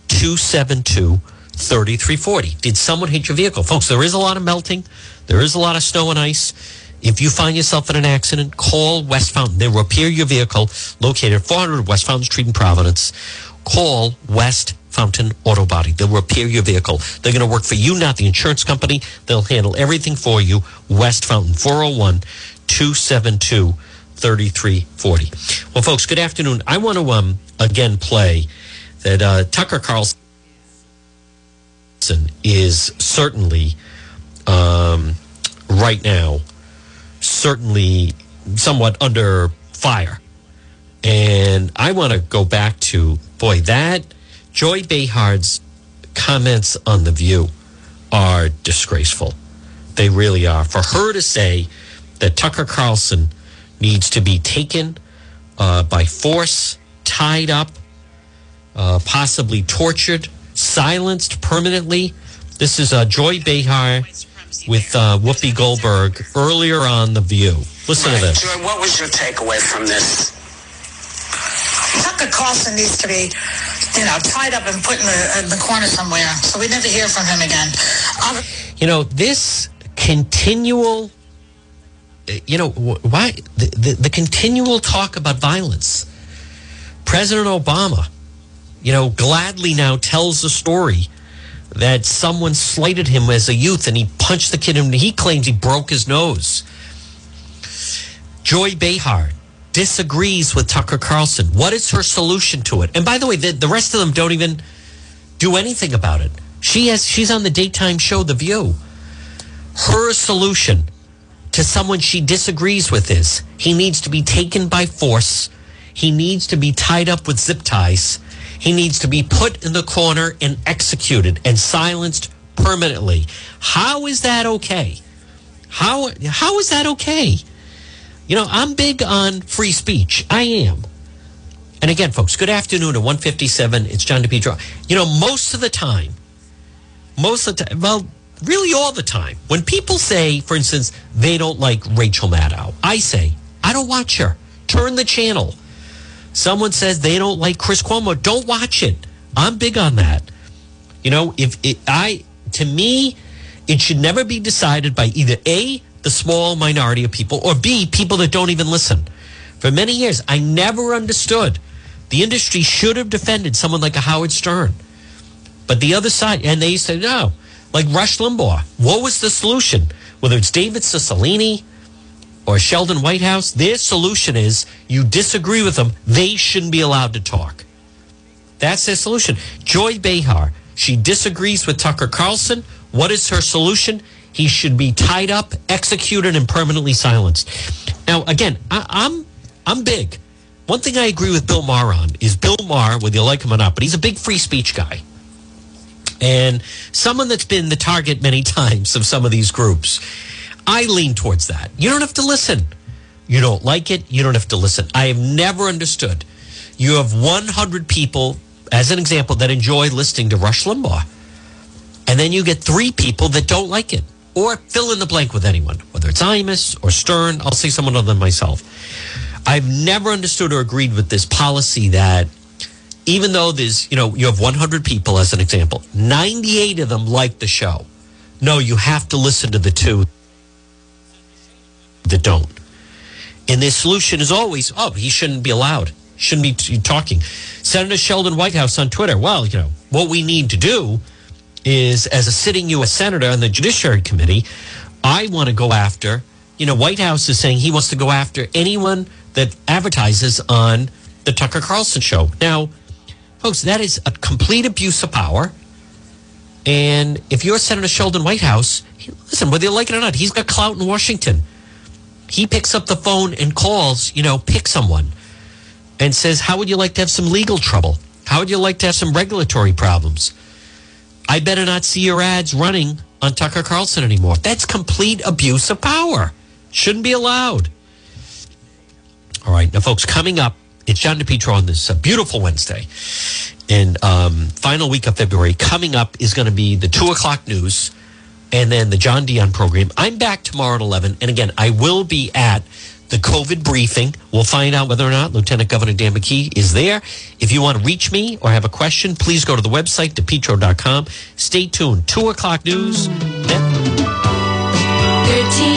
272 3340. Did someone hit your vehicle? Folks, there is a lot of melting, there is a lot of snow and ice. If you find yourself in an accident, call West Fountain. They will repair your vehicle located at 400 West Fountain Street in Providence. Call West Fountain Auto Body. They'll repair your vehicle. They're going to work for you, not the insurance company. They'll handle everything for you. West Fountain, 401 272 3340. Well, folks, good afternoon. I want to um, again play that uh, Tucker Carlson is certainly um, right now certainly somewhat under fire. And I want to go back to, boy, that Joy Behar's comments on The View are disgraceful. They really are. For her to say that Tucker Carlson needs to be taken uh, by force, tied up, uh, possibly tortured, silenced permanently. This is uh, Joy Behar with uh, Whoopi Goldberg earlier on The View. Listen to this. Joy, what was your takeaway from this? Tucker Carlson needs to be, you know, tied up and put in the, in the corner somewhere so we never hear from him again. Um, You know, this continual, uh, you know, why the, the, the continual talk about violence. President Obama, you know, gladly now tells the story that someone slighted him as a youth and he punched the kid and he claims he broke his nose. Joy Behar disagrees with Tucker Carlson. What is her solution to it? And by the way, the, the rest of them don't even do anything about it. She has she's on the daytime show The View. Her solution to someone she disagrees with is he needs to be taken by force. He needs to be tied up with zip ties. He needs to be put in the corner and executed and silenced permanently. How is that okay? How how is that okay? You know, I'm big on free speech. I am. And again, folks, good afternoon at 157. It's John DePetro. You know, most of the time, most of the time, well, really all the time, when people say, for instance, they don't like Rachel Maddow, I say, I don't watch her. Turn the channel. Someone says they don't like Chris Cuomo, don't watch it. I'm big on that. You know, if it, I, to me, it should never be decided by either A, the small minority of people, or B, people that don't even listen. For many years, I never understood. The industry should have defended someone like a Howard Stern. But the other side, and they said, no, like Rush Limbaugh. What was the solution? Whether it's David Cicilline or Sheldon Whitehouse, their solution is you disagree with them, they shouldn't be allowed to talk. That's their solution. Joy Behar, she disagrees with Tucker Carlson. What is her solution? He should be tied up, executed, and permanently silenced. Now, again, I, I'm I'm big. One thing I agree with Bill Maher on is Bill Maher, whether you like him or not, but he's a big free speech guy. And someone that's been the target many times of some of these groups. I lean towards that. You don't have to listen. You don't like it, you don't have to listen. I have never understood. You have 100 people, as an example, that enjoy listening to Rush Limbaugh. And then you get three people that don't like it. Or fill in the blank with anyone, whether it's Imus or Stern. I'll say someone other than myself. I've never understood or agreed with this policy that even though there's, you know, you have 100 people as an example, 98 of them like the show. No, you have to listen to the two that don't. And their solution is always, oh, he shouldn't be allowed. Shouldn't be talking. Senator Sheldon Whitehouse on Twitter, well, you know, what we need to do is as a sitting U.S. Senator on the Judiciary Committee, I want to go after, you know, White House is saying he wants to go after anyone that advertises on the Tucker Carlson show. Now, folks, that is a complete abuse of power. And if you're Senator Sheldon Whitehouse, listen, whether you like it or not, he's got clout in Washington. He picks up the phone and calls, you know, pick someone and says, How would you like to have some legal trouble? How would you like to have some regulatory problems? I better not see your ads running on Tucker Carlson anymore. That's complete abuse of power. Shouldn't be allowed. All right, now, folks, coming up, it's John DePetro on this uh, beautiful Wednesday. And um, final week of February. Coming up is going to be the 2 o'clock news and then the John Dion program. I'm back tomorrow at 11. And again, I will be at the COVID briefing. We'll find out whether or not Lieutenant Governor Dan McKee is there. If you want to reach me or have a question, please go to the website, depetro.com. Stay tuned. 2 o'clock news. 13.